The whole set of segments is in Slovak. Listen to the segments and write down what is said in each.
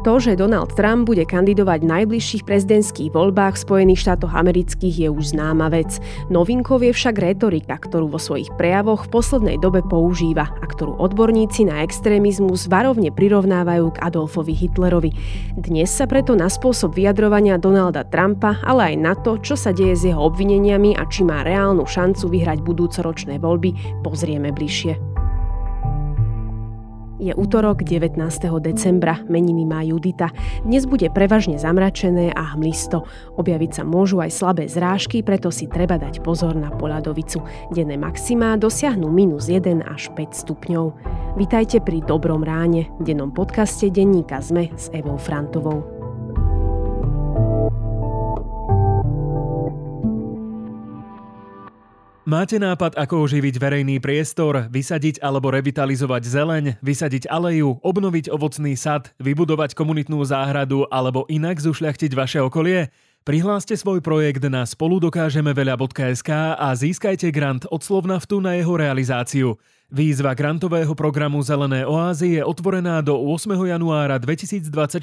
To, že Donald Trump bude kandidovať v najbližších prezidentských voľbách v Spojených štátoch amerických je už známa vec. Novinkou je však retorika, ktorú vo svojich prejavoch v poslednej dobe používa a ktorú odborníci na extrémizmus varovne prirovnávajú k Adolfovi Hitlerovi. Dnes sa preto na spôsob vyjadrovania Donalda Trumpa, ale aj na to, čo sa deje s jeho obvineniami a či má reálnu šancu vyhrať budúcoročné voľby, pozrieme bližšie. Je útorok 19. decembra, meniny má Judita. Dnes bude prevažne zamračené a hmlisto. Objaviť sa môžu aj slabé zrážky, preto si treba dať pozor na poľadovicu. Denné maximá dosiahnu minus 1 až 5 stupňov. Vitajte pri Dobrom ráne, dennom podcaste denníka ZME s Evou Frantovou. Máte nápad, ako oživiť verejný priestor, vysadiť alebo revitalizovať zeleň, vysadiť aleju, obnoviť ovocný sad, vybudovať komunitnú záhradu alebo inak zušľachtiť vaše okolie? Prihláste svoj projekt na spoludokážemeveľa.sk a získajte grant od Slovnaftu na jeho realizáciu. Výzva grantového programu Zelené oázy je otvorená do 8. januára 2024.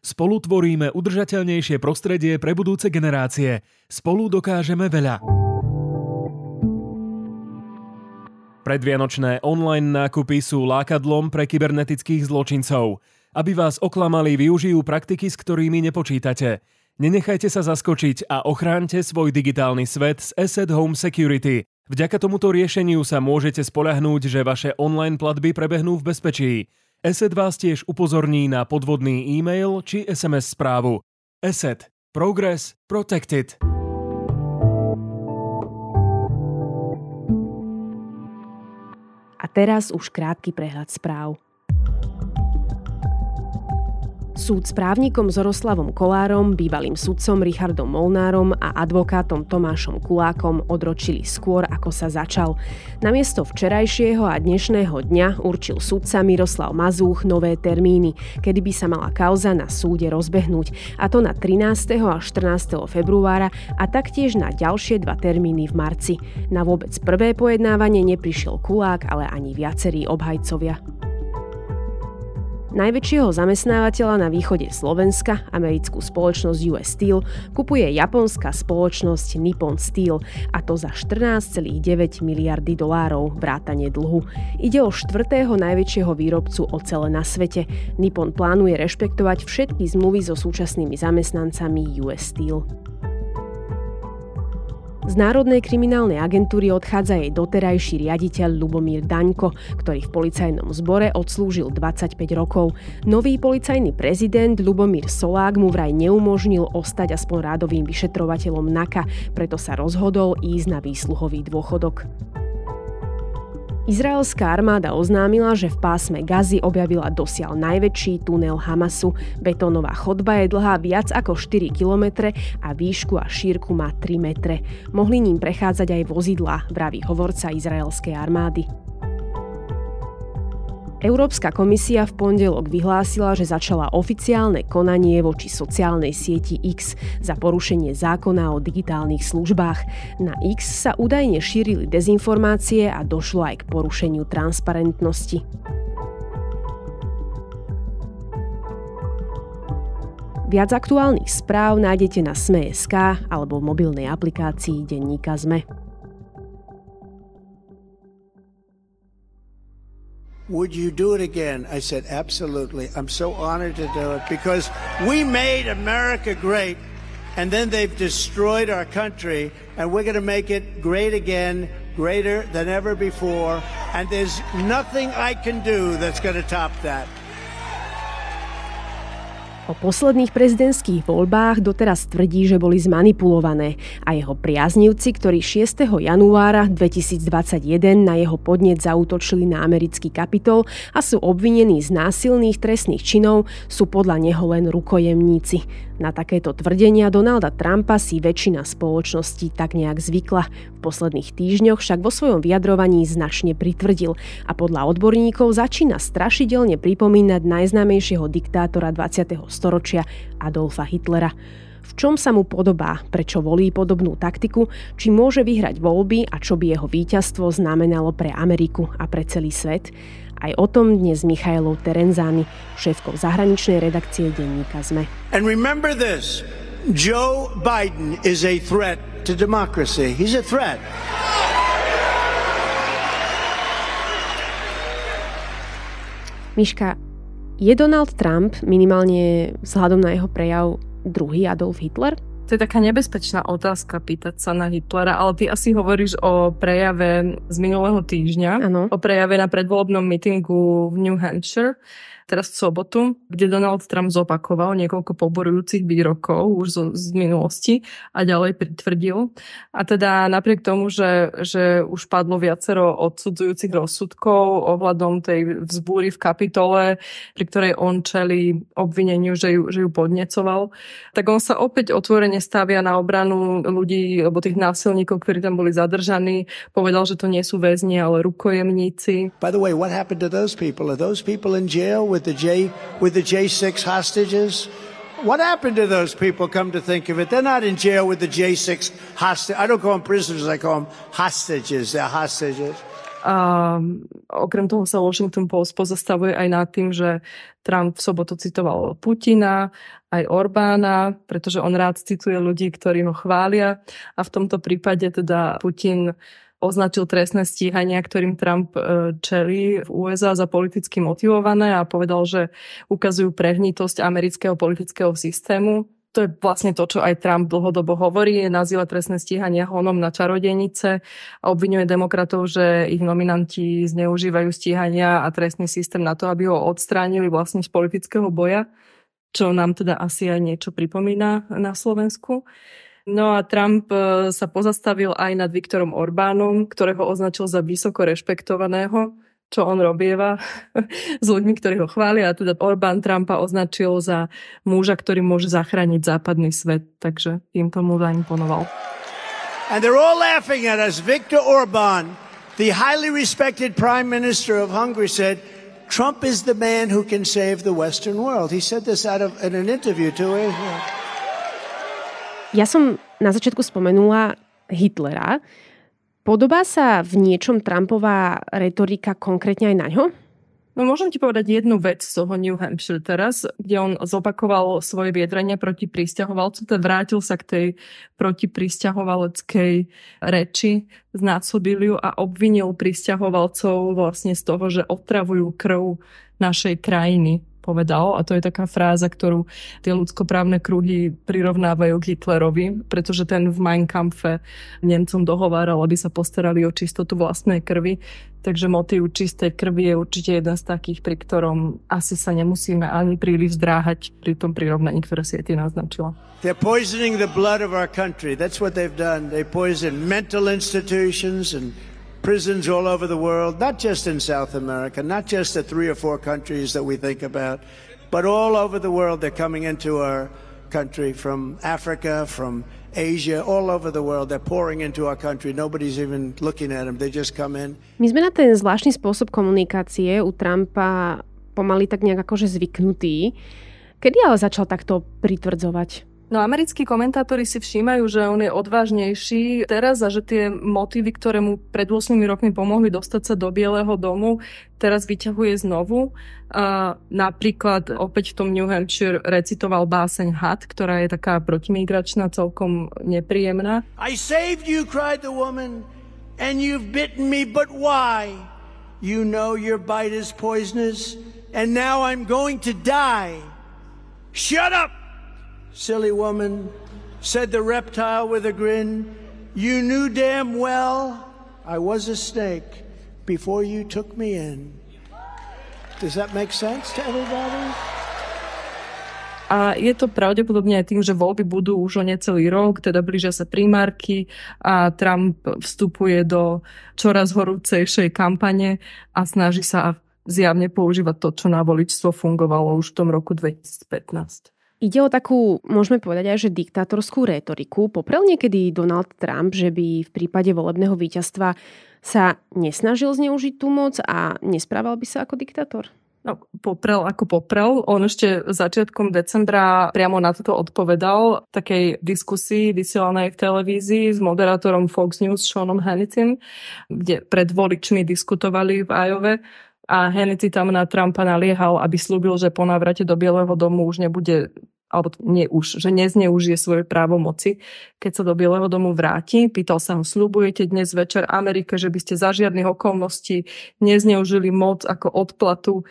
Spolu tvoríme udržateľnejšie prostredie pre budúce generácie. Spolu dokážeme veľa. Predvianočné online nákupy sú lákadlom pre kybernetických zločincov. Aby vás oklamali, využijú praktiky, s ktorými nepočítate. Nenechajte sa zaskočiť a ochránte svoj digitálny svet s Asset Home Security. Vďaka tomuto riešeniu sa môžete spolahnúť, že vaše online platby prebehnú v bezpečí. Asset vás tiež upozorní na podvodný e-mail či SMS správu. Asset. Progress. Protected. Teraz už krátky prehľad správ. Súd s právnikom Zoroslavom Kolárom, bývalým sudcom Richardom Molnárom a advokátom Tomášom Kulákom odročili skôr, ako sa začal. Namiesto včerajšieho a dnešného dňa určil sudca Miroslav Mazúch nové termíny, kedy by sa mala kauza na súde rozbehnúť, a to na 13. a 14. februára a taktiež na ďalšie dva termíny v marci. Na vôbec prvé pojednávanie neprišiel Kulák, ale ani viacerí obhajcovia. Najväčšieho zamestnávateľa na východe Slovenska, americkú spoločnosť US Steel, kupuje japonská spoločnosť Nippon Steel a to za 14,9 miliardy dolárov vrátane dlhu. Ide o štvrtého najväčšieho výrobcu ocele na svete. Nippon plánuje rešpektovať všetky zmluvy so súčasnými zamestnancami US Steel. Z Národnej kriminálnej agentúry odchádza jej doterajší riaditeľ Lubomír Daňko, ktorý v policajnom zbore odslúžil 25 rokov. Nový policajný prezident Lubomír Solák mu vraj neumožnil ostať aspoň rádovým vyšetrovateľom NAKA, preto sa rozhodol ísť na výsluhový dôchodok. Izraelská armáda oznámila, že v pásme Gazy objavila dosiaľ najväčší tunel Hamasu. Betónová chodba je dlhá viac ako 4 km a výšku a šírku má 3 metre. Mohli ním prechádzať aj vozidla, vraví hovorca izraelskej armády. Európska komisia v pondelok vyhlásila, že začala oficiálne konanie voči sociálnej sieti X za porušenie zákona o digitálnych službách. Na X sa údajne šírili dezinformácie a došlo aj k porušeniu transparentnosti. Viac aktuálnych správ nájdete na Sme.sk alebo v mobilnej aplikácii Denníka Sme. Would you do it again? I said, Absolutely. I'm so honored to do it because we made America great and then they've destroyed our country and we're going to make it great again, greater than ever before. And there's nothing I can do that's going to top that. O posledných prezidentských voľbách doteraz tvrdí, že boli zmanipulované a jeho priaznivci, ktorí 6. januára 2021 na jeho podnet zautočili na americký kapitol a sú obvinení z násilných trestných činov, sú podľa neho len rukojemníci. Na takéto tvrdenia Donalda Trumpa si väčšina spoločností tak nejak zvykla. V posledných týždňoch však vo svojom vyjadrovaní značne pritvrdil a podľa odborníkov začína strašidelne pripomínať najznámejšieho diktátora 20. storočia Adolfa Hitlera v čom sa mu podobá, prečo volí podobnú taktiku, či môže vyhrať voľby a čo by jeho víťazstvo znamenalo pre Ameriku a pre celý svet. Aj o tom dnes s Michailou Terenzány, šéfkou zahraničnej redakcie denníka ZME. And remember this, Joe Biden is a threat to democracy. He's a threat. Miška, je Donald Trump minimálne vzhľadom na jeho prejav druhý Adolf Hitler? To je taká nebezpečná otázka pýtať sa na Hitlera, ale ty asi hovoríš o prejave z minulého týždňa, ano. o prejave na predvolebnom mítingu v New Hampshire teraz v sobotu, kde Donald Trump zopakoval niekoľko poborujúcich výrokov už z, z minulosti a ďalej pritvrdil. A teda napriek tomu, že, že už padlo viacero odsudzujúcich rozsudkov ohľadom tej vzbúry v kapitole, pri ktorej on čeli obvineniu, že ju, že ju podnecoval, tak on sa opäť otvorene stavia na obranu ľudí, alebo tých násilníkov, ktorí tam boli zadržaní. Povedal, že to nie sú väzni, ale rukojemníci. By the way, what happened to those people? Are those people in jail with the J with the J6 hostages? What happened to those people? Come to think of it, they're not in jail with the J6 hostages. I don't call them prisoners; I call them hostages. They're hostages. A okrem toho sa Washington Post pozastavuje aj nad tým, že Trump v sobotu citoval Putina, aj Orbána, pretože on rád cituje ľudí, ktorí ho chvália. A v tomto prípade teda Putin označil trestné stíhania, ktorým Trump e, čelí v USA za politicky motivované a povedal, že ukazujú prehnitosť amerického politického systému. To je vlastne to, čo aj Trump dlhodobo hovorí, nazýva trestné stíhania honom na čarodenice a obvinuje demokratov, že ich nominanti zneužívajú stíhania a trestný systém na to, aby ho odstránili vlastne z politického boja, čo nám teda asi aj niečo pripomína na Slovensku. No a Trump e, sa pozastavil aj nad Viktorom Orbánom, ktorého označil za vysoko rešpektovaného, čo on robieva s ľuďmi, ktorí ho chvália. A teda Orbán Trumpa označil za muža, ktorý môže zachrániť západný svet. Takže im tomu zaimponoval. And they're all laughing at us. Viktor Orban, the highly respected prime minister of Hungary, said, Trump is the man who can save the Western world. He said this out of in an interview to a ja som na začiatku spomenula Hitlera. Podobá sa v niečom Trumpová retorika konkrétne aj na ňo? No môžem ti povedať jednu vec z toho New Hampshire teraz, kde on zopakoval svoje viedrenie proti pristahovalcu, teda vrátil sa k tej pristahovaleckej reči, znásobil ju a obvinil pristahovalcov vlastne z toho, že otravujú krv našej krajiny povedal a to je taká fráza, ktorú tie ľudskoprávne kruhy prirovnávajú k Hitlerovi, pretože ten v Mein Kampfe Nemcom dohováral, aby sa postarali o čistotu vlastnej krvi. Takže motív čistej krvi je určite jeden z takých, pri ktorom asi sa nemusíme ani príliš zdráhať pri tom prirovnaní, ktoré si ty naznačila. They're poisoning the blood of our country. That's what they've done. They poison mental institutions and prisons all over the world, not just in South America, not just the three or four countries that we think about, but all over the world. They're coming into our country from Africa, from Asia, all over the world. They're pouring into our country. Nobody's even looking at them. They just come in. My sme na ten zvláštny spôsob komunikácie u Trumpa pomaly tak nejak akože zvyknutí. Kedy ale začal takto pritvrdzovať? No americkí komentátori si všímajú, že on je odvážnejší teraz a že tie motívy, ktoré mu pred 8 rokmi pomohli dostať sa do Bieleho domu, teraz vyťahuje znovu. A napríklad opäť v tom New Hampshire recitoval báseň Hat, ktorá je taká protimigračná, celkom nepríjemná. I saved you, cried the woman, and you've bitten me, but why? You know your bite is poisonous, and now I'm going to die. Shut up! Silly woman, said the reptile with a grin. You knew damn well I was a snake before you took me in. Does that make sense to everybody? A je to pravdepodobne aj tým, že voľby budú už o necelý rok, teda blížia sa primárky a Trump vstupuje do čoraz horúcejšej kampane a snaží sa zjavne používať to, čo na voličstvo fungovalo už v tom roku 2015. Ide o takú, môžeme povedať aj, že diktátorskú rétoriku. Poprel niekedy Donald Trump, že by v prípade volebného víťazstva sa nesnažil zneužiť tú moc a nesprával by sa ako diktátor? No, poprel ako poprel. On ešte začiatkom decembra priamo na toto odpovedal v takej diskusii vysielanej v televízii s moderátorom Fox News Seanom Hannitym, kde pred voličmi diskutovali v Ajove A Hannity tam na Trumpa naliehal, aby slúbil, že po návrate do Bieleho domu už nebude alebo nie už, že nezneužije svoje právomoci, keď sa do Bieleho domu vráti. Pýtal sa ho, slubujete dnes večer Amerike, že by ste za žiadnych okolností nezneužili moc ako odplatu.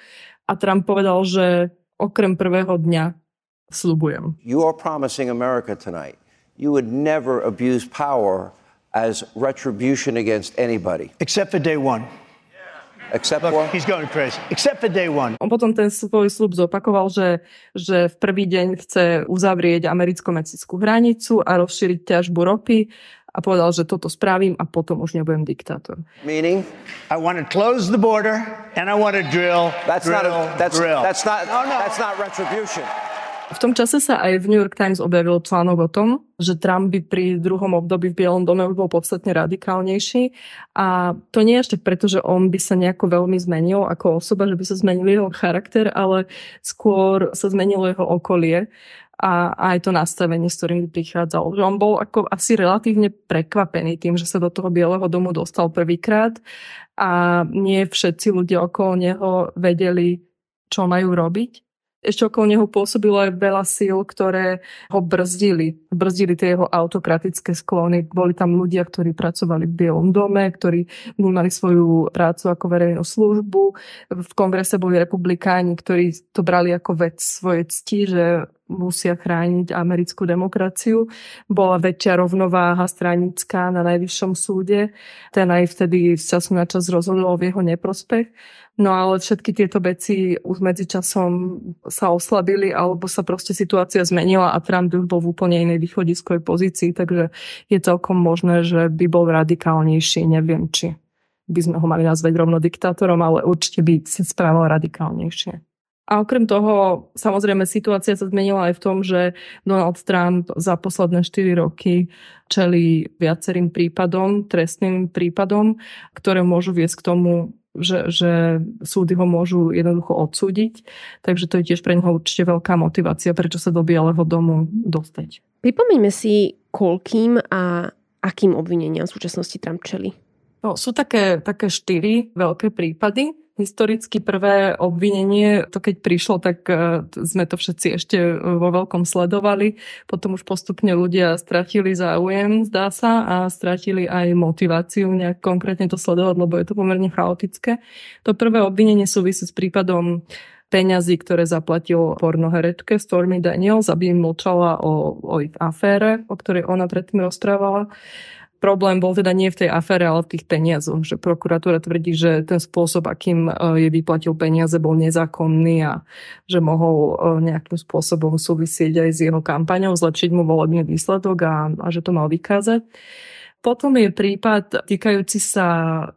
A Trump povedal, že okrem prvého dňa slubujem. You are promising America tonight. You would never abuse power as retribution against anybody. Except for day one. Except Look, for? he's going crazy. Except for day one. On potom ten svoj slub zopakoval, že, že v prvý deň chce uzavrieť americko-mexickú hranicu a rozšíriť ťažbu ropy a povedal, že toto spravím a potom už nebudem diktátor. Meaning? I want to close the border and I want to drill, That's drill, not a, that's, drill. that's not No, no. that's not retribution. V tom čase sa aj v New York Times objavil článok o tom, že Trump by pri druhom období v Bielom dome bol podstatne radikálnejší. A to nie ešte preto, že on by sa nejako veľmi zmenil ako osoba, že by sa zmenil jeho charakter, ale skôr sa zmenilo jeho okolie a aj to nastavenie, s ktorým prichádzal. Že on bol ako asi relatívne prekvapený tým, že sa do toho Bieleho domu dostal prvýkrát a nie všetci ľudia okolo neho vedeli, čo majú robiť ešte okolo neho pôsobilo aj veľa síl, ktoré ho brzdili. Brzdili tie jeho autokratické sklony. Boli tam ľudia, ktorí pracovali v Bielom dome, ktorí vnímali svoju prácu ako verejnú službu. V kongrese boli republikáni, ktorí to brali ako vec svoje cti, že musia chrániť americkú demokraciu. Bola väčšia rovnováha stranická na najvyššom súde. Ten aj vtedy z času na čas rozhodol v jeho neprospech. No ale všetky tieto veci už medzičasom sa oslabili alebo sa proste situácia zmenila a Trump už bol v úplne inej východiskovej pozícii, takže je celkom možné, že by bol radikálnejší. Neviem, či by sme ho mali nazvať rovno diktátorom, ale určite by sa správal radikálnejšie. A okrem toho, samozrejme, situácia sa zmenila aj v tom, že Donald Trump za posledné 4 roky čeli viacerým prípadom, trestným prípadom, ktoré môžu viesť k tomu, že, že súdy ho môžu jednoducho odsúdiť. Takže to je tiež pre neho určite veľká motivácia, prečo sa do Bieleho domu dostať. Pripomeňme si, koľkým a akým obvineniam v súčasnosti Trump čeli. No, sú také, také štyri veľké prípady. Historicky prvé obvinenie, to keď prišlo, tak uh, sme to všetci ešte vo veľkom sledovali. Potom už postupne ľudia stratili záujem, zdá sa, a stratili aj motiváciu nejak konkrétne to sledovať, lebo je to pomerne chaotické. To prvé obvinenie súvisí s prípadom peňazí, ktoré zaplatil pornoherečke Stormy Daniels, aby im mlčala o, o ich afére, o ktorej ona predtým rozprávala problém bol teda nie v tej afére, ale v tých peniazoch. Že prokuratúra tvrdí, že ten spôsob, akým je vyplatil peniaze, bol nezákonný a že mohol nejakým spôsobom súvisieť aj s jeho kampaňou, zlepšiť mu volebný výsledok a, a že to mal vykázať. Potom je prípad týkajúci sa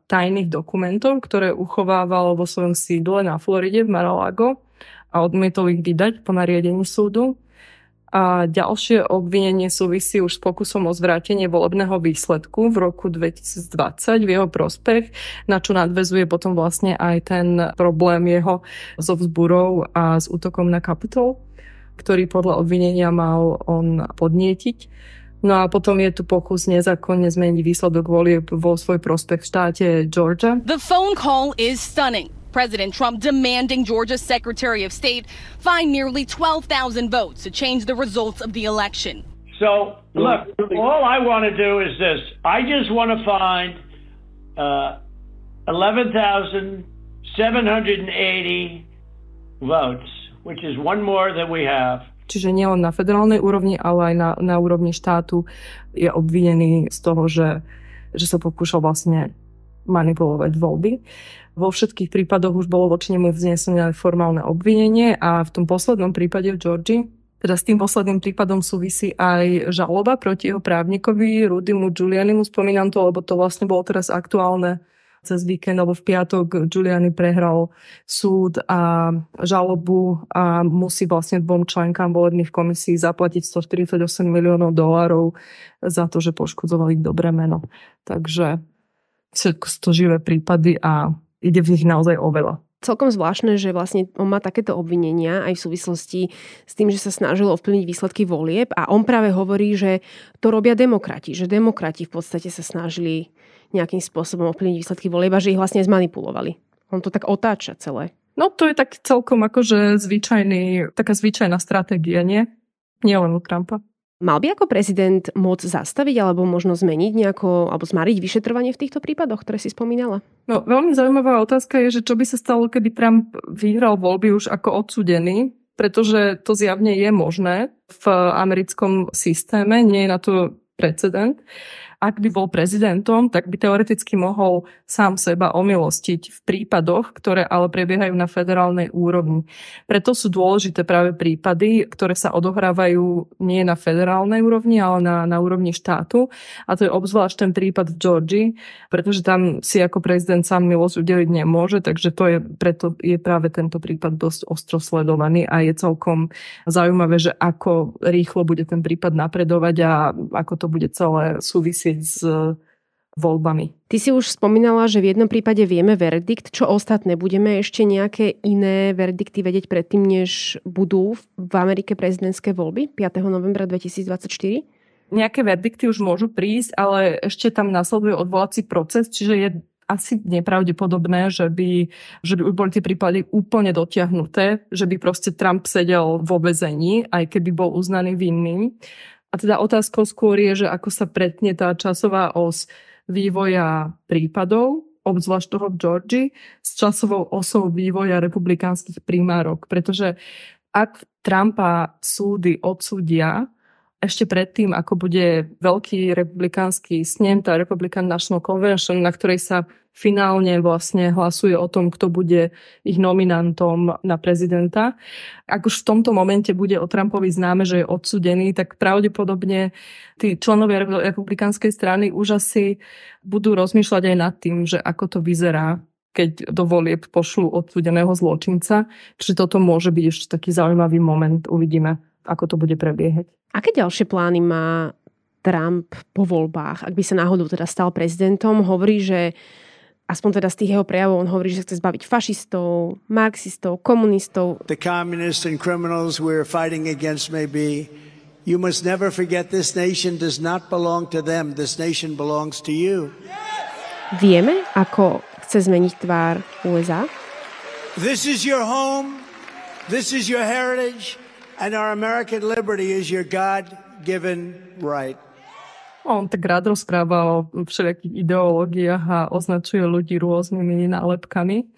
tajných dokumentov, ktoré uchovával vo svojom sídle na Floride v Mar-a-Lago a odmietol ich vydať po nariadení súdu. A ďalšie obvinenie súvisí už s pokusom o zvrátenie volebného výsledku v roku 2020 v jeho prospech, na čo nadvezuje potom vlastne aj ten problém jeho so vzburou a s útokom na Capitol, ktorý podľa obvinenia mal on podnietiť. No a potom je tu pokus nezákonne zmeniť výsledok volieb vo svoj prospech v štáte Georgia. The phone call is stunning. President Trump demanding Georgia's Secretary of State find nearly 12,000 votes to change the results of the election. So, look, all I want to do is this. I just want to find uh, 11,780 votes, which is one more than we have. Čiže nielen na federálnej úrovni, ale aj na, na úrovni štátu je obvinený z toho, že, že sa pokúšal vlastne manipulovať voľby. Vo všetkých prípadoch už bolo voči nemu vznesené formálne obvinenie a v tom poslednom prípade v Georgii, teda s tým posledným prípadom súvisí aj žaloba proti jeho právnikovi Rudymu Giulianimu. Spomínam to, lebo to vlastne bolo teraz aktuálne cez víkend, alebo v piatok Giuliani prehral súd a žalobu a musí vlastne dvom členkám volebných komisí zaplatiť 148 miliónov dolárov za to, že poškodzovali dobré meno. Takže všetko sú to živé prípady a ide v nich naozaj oveľa. Celkom zvláštne, že vlastne on má takéto obvinenia aj v súvislosti s tým, že sa snažil ovplyvniť výsledky volieb a on práve hovorí, že to robia demokrati, že demokrati v podstate sa snažili nejakým spôsobom ovplyvniť výsledky volieb a že ich vlastne zmanipulovali. On to tak otáča celé. No to je tak celkom akože zvyčajný, taká zvyčajná stratégia, nie? Nie len u Trumpa. Mal by ako prezident môcť zastaviť alebo možno zmeniť nejako, alebo zmariť vyšetrovanie v týchto prípadoch, ktoré si spomínala? No, veľmi zaujímavá otázka je, že čo by sa stalo, keby Trump vyhral voľby už ako odsudený, pretože to zjavne je možné v americkom systéme, nie je na to precedent ak by bol prezidentom, tak by teoreticky mohol sám seba omilostiť v prípadoch, ktoré ale prebiehajú na federálnej úrovni. Preto sú dôležité práve prípady, ktoré sa odohrávajú nie na federálnej úrovni, ale na, na úrovni štátu. A to je obzvlášť ten prípad v Georgii, pretože tam si ako prezident sám milosť udeliť nemôže, takže to je, preto je práve tento prípad dosť ostro sledovaný a je celkom zaujímavé, že ako rýchlo bude ten prípad napredovať a ako to bude celé súvisieť súvisieť s voľbami. Ty si už spomínala, že v jednom prípade vieme verdikt. Čo ostatné? Budeme ešte nejaké iné verdikty vedieť predtým, než budú v Amerike prezidentské voľby 5. novembra 2024? Nejaké verdikty už môžu prísť, ale ešte tam nasleduje odvolací proces, čiže je asi nepravdepodobné, že by, že by už boli tie prípady úplne dotiahnuté, že by proste Trump sedel vo vezení, aj keby bol uznaný vinným. A teda otázkou skôr je, že ako sa pretne tá časová os vývoja prípadov, obzvlášť toho v Georgii, s časovou osou vývoja republikánskych primárok. Pretože ak Trumpa súdy odsúdia, ešte predtým, ako bude veľký republikánsky snem, tá Republican National Convention, na ktorej sa finálne vlastne hlasuje o tom, kto bude ich nominantom na prezidenta. Ak už v tomto momente bude o Trumpovi známe, že je odsudený, tak pravdepodobne tí členovia republikánskej strany už asi budú rozmýšľať aj nad tým, že ako to vyzerá keď do volieb pošlú odsudeného zločinca. Čiže toto môže byť ešte taký zaujímavý moment. Uvidíme, ako to bude prebiehať. Aké ďalšie plány má Trump po voľbách, ak by sa náhodou teda stal prezidentom? Hovorí, že aspoň teda z tých jeho prejavov, on hovorí, že chce zbaviť fašistov, marxistov, komunistov. The communists and criminals we're fighting against may be You must never forget this nation does not belong to them. This nation belongs to you. Vieme, ako chce zmeniť tvár USA? This is your home. This is your heritage. And our American liberty is your God-given right. On tak rád rozpráva o všelijakých ideológiách a označuje ľudí rôznymi nálepkami.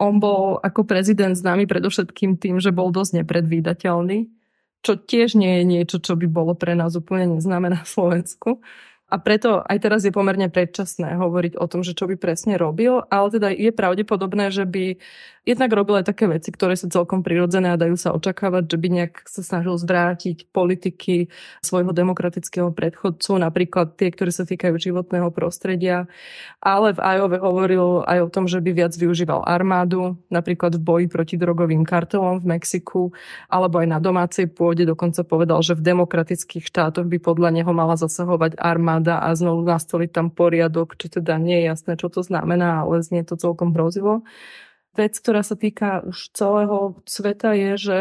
On bol ako prezident známy predovšetkým tým, že bol dosť nepredvídateľný, čo tiež nie je niečo, čo by bolo pre nás úplne neznáme na Slovensku. A preto aj teraz je pomerne predčasné hovoriť o tom, že čo by presne robil, ale teda je pravdepodobné, že by jednak robil aj také veci, ktoré sú celkom prirodzené a dajú sa očakávať, že by nejak sa snažil zvrátiť politiky svojho demokratického predchodcu, napríklad tie, ktoré sa týkajú životného prostredia. Ale v Ajove hovoril aj o tom, že by viac využíval armádu, napríklad v boji proti drogovým kartelom v Mexiku, alebo aj na domácej pôde. Dokonca povedal, že v demokratických štátoch by podľa neho mala zasahovať armáda a znovu nastoliť tam poriadok, či teda nie je jasné, čo to znamená, ale znie to celkom hrozivo vec, ktorá sa týka už celého sveta, je, že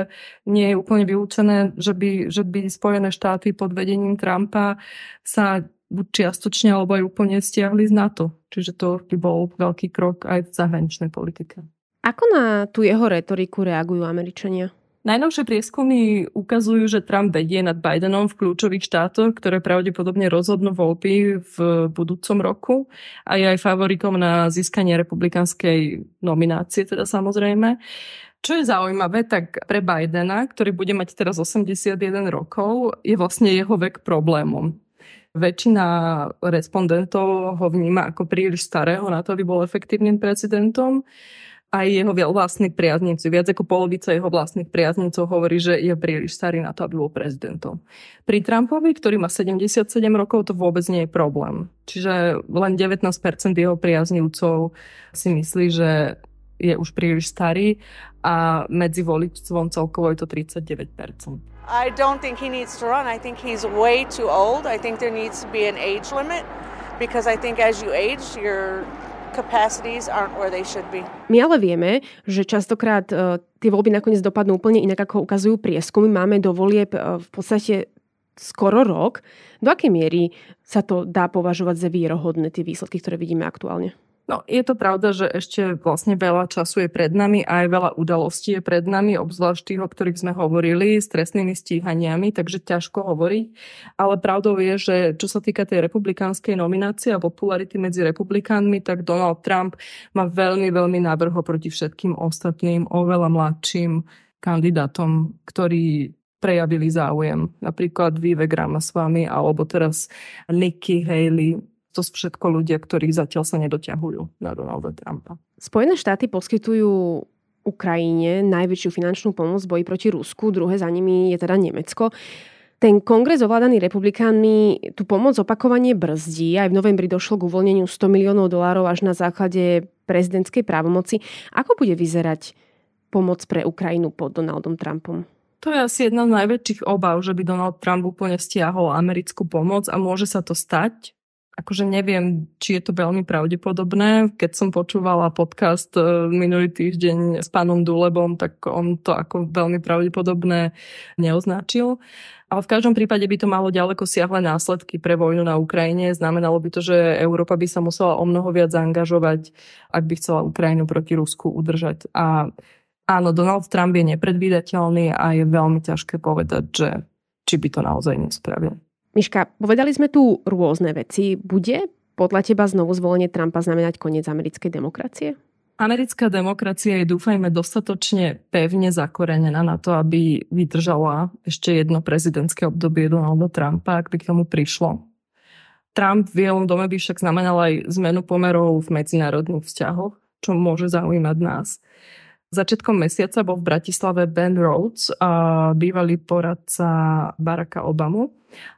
nie je úplne vylúčené, že by, že by Spojené štáty pod vedením Trumpa sa buď čiastočne alebo aj úplne stiahli z NATO. Čiže to by bol veľký krok aj v zahraničnej politike. Ako na tú jeho retoriku reagujú Američania? Najnovšie prieskumy ukazujú, že Trump vedie nad Bidenom v kľúčových štátoch, ktoré pravdepodobne rozhodnú voľby v budúcom roku a je aj favoritom na získanie republikanskej nominácie, teda samozrejme. Čo je zaujímavé, tak pre Bidena, ktorý bude mať teraz 81 rokov, je vlastne jeho vek problémom. Väčšina respondentov ho vníma ako príliš starého na to, aby bol efektívnym prezidentom aj jeho vlastných priaznivci, viac ako polovica jeho vlastných priaznivcov hovorí, že je príliš starý na to, aby bol prezidentom. Pri Trumpovi, ktorý má 77 rokov, to vôbec nie je problém. Čiže len 19% jeho priaznivcov si myslí, že je už príliš starý a medzi voličstvom celkovo je to 39%. I don't think he needs to run. I think he's way too old. I think there needs to be an age limit because I think as you age, you're My ale vieme, že častokrát uh, tie voľby nakoniec dopadnú úplne inak, ako ukazujú prieskumy. Máme do volieb uh, v podstate skoro rok. Do akej miery sa to dá považovať za výrohodné, tie výsledky, ktoré vidíme aktuálne? No, je to pravda, že ešte vlastne veľa času je pred nami a aj veľa udalostí je pred nami, obzvlášť tých, o ktorých sme hovorili, s trestnými stíhaniami, takže ťažko hovoriť. Ale pravdou je, že čo sa týka tej republikánskej nominácie a popularity medzi republikánmi, tak Donald Trump má veľmi, veľmi návrho proti všetkým ostatným, oveľa mladším kandidátom, ktorí prejavili záujem. Napríklad Vivek Ramaswamy alebo teraz Nikki Haley, to sú všetko ľudia, ktorí zatiaľ sa nedoťahujú na Donalda Trumpa. Spojené štáty poskytujú Ukrajine najväčšiu finančnú pomoc v boji proti Rusku, druhé za nimi je teda Nemecko. Ten kongres ovládaný republikánmi tú pomoc opakovanie brzdí. Aj v novembri došlo k uvoľneniu 100 miliónov dolárov až na základe prezidentskej právomoci. Ako bude vyzerať pomoc pre Ukrajinu pod Donaldom Trumpom? To je asi jedna z najväčších obav, že by Donald Trump úplne stiahol americkú pomoc a môže sa to stať akože neviem, či je to veľmi pravdepodobné. Keď som počúvala podcast e, minulý týždeň s pánom Dulebom, tak on to ako veľmi pravdepodobné neoznačil. Ale v každom prípade by to malo ďaleko siahle následky pre vojnu na Ukrajine. Znamenalo by to, že Európa by sa musela o mnoho viac zaangažovať, ak by chcela Ukrajinu proti Rusku udržať. A áno, Donald Trump je nepredvídateľný a je veľmi ťažké povedať, že či by to naozaj nespravil. Miška, povedali sme tu rôzne veci. Bude podľa teba znovu zvolenie Trumpa znamenať koniec americkej demokracie? Americká demokracia je, dúfajme, dostatočne pevne zakorenená na to, aby vydržala ešte jedno prezidentské obdobie Donalda Trumpa, ak by k tomu prišlo. Trump v Bielom dome by však znamenal aj zmenu pomerov v medzinárodných vzťahoch, čo môže zaujímať nás. Začiatkom mesiaca bol v Bratislave Ben Rhodes, bývalý poradca Baracka Obamu.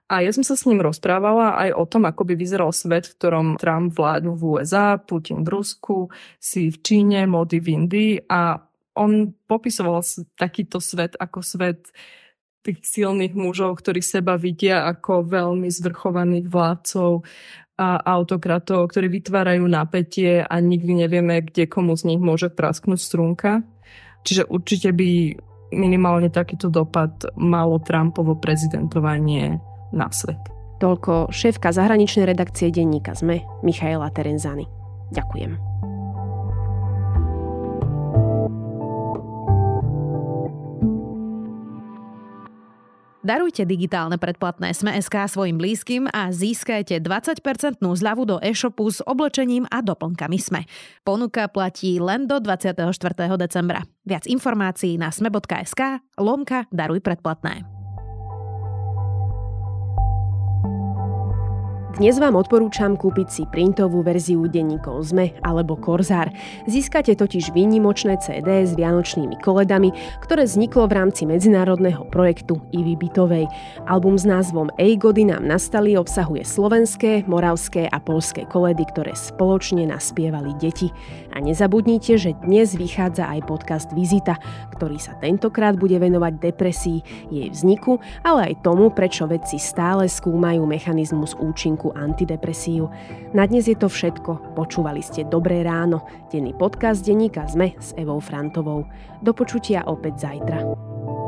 A ja som sa s ním rozprávala aj o tom, ako by vyzeral svet, v ktorom Trump vládnu v USA, Putin v Rusku, si v Číne, Modi v Indii a on popisoval takýto svet ako svet tých silných mužov, ktorí seba vidia ako veľmi zvrchovaných vládcov, a autokratov, ktorí vytvárajú napätie a nikdy nevieme, kde komu z nich môže prasknúť strunka. Čiže určite by minimálne takýto dopad malo Trumpovo prezidentovanie na svet. Toľko šéfka zahraničnej redakcie denníka ZME Michaela Terenzany. Ďakujem. Darujte digitálne predplatné Sme.sk svojim blízkym a získajte 20% zľavu do e-shopu s oblečením a doplnkami Sme. Ponuka platí len do 24. decembra. Viac informácií na sme.sk lomka Daruj predplatné. Dnes vám odporúčam kúpiť si printovú verziu denníkov ZME alebo Korzár. Získate totiž výnimočné CD s vianočnými koledami, ktoré vzniklo v rámci medzinárodného projektu Ivy Bytovej. Album s názvom Ej gody nám nastali obsahuje slovenské, moravské a polské koledy, ktoré spoločne naspievali deti. A nezabudnite, že dnes vychádza aj podcast Vizita, ktorý sa tentokrát bude venovať depresii, jej vzniku, ale aj tomu, prečo vedci stále skúmajú mechanizmus účinku lieku antidepresív. Na dnes je to všetko. Počúvali ste Dobré ráno, denný podcast denníka ZME s Evou Frantovou. Do počutia opäť zajtra.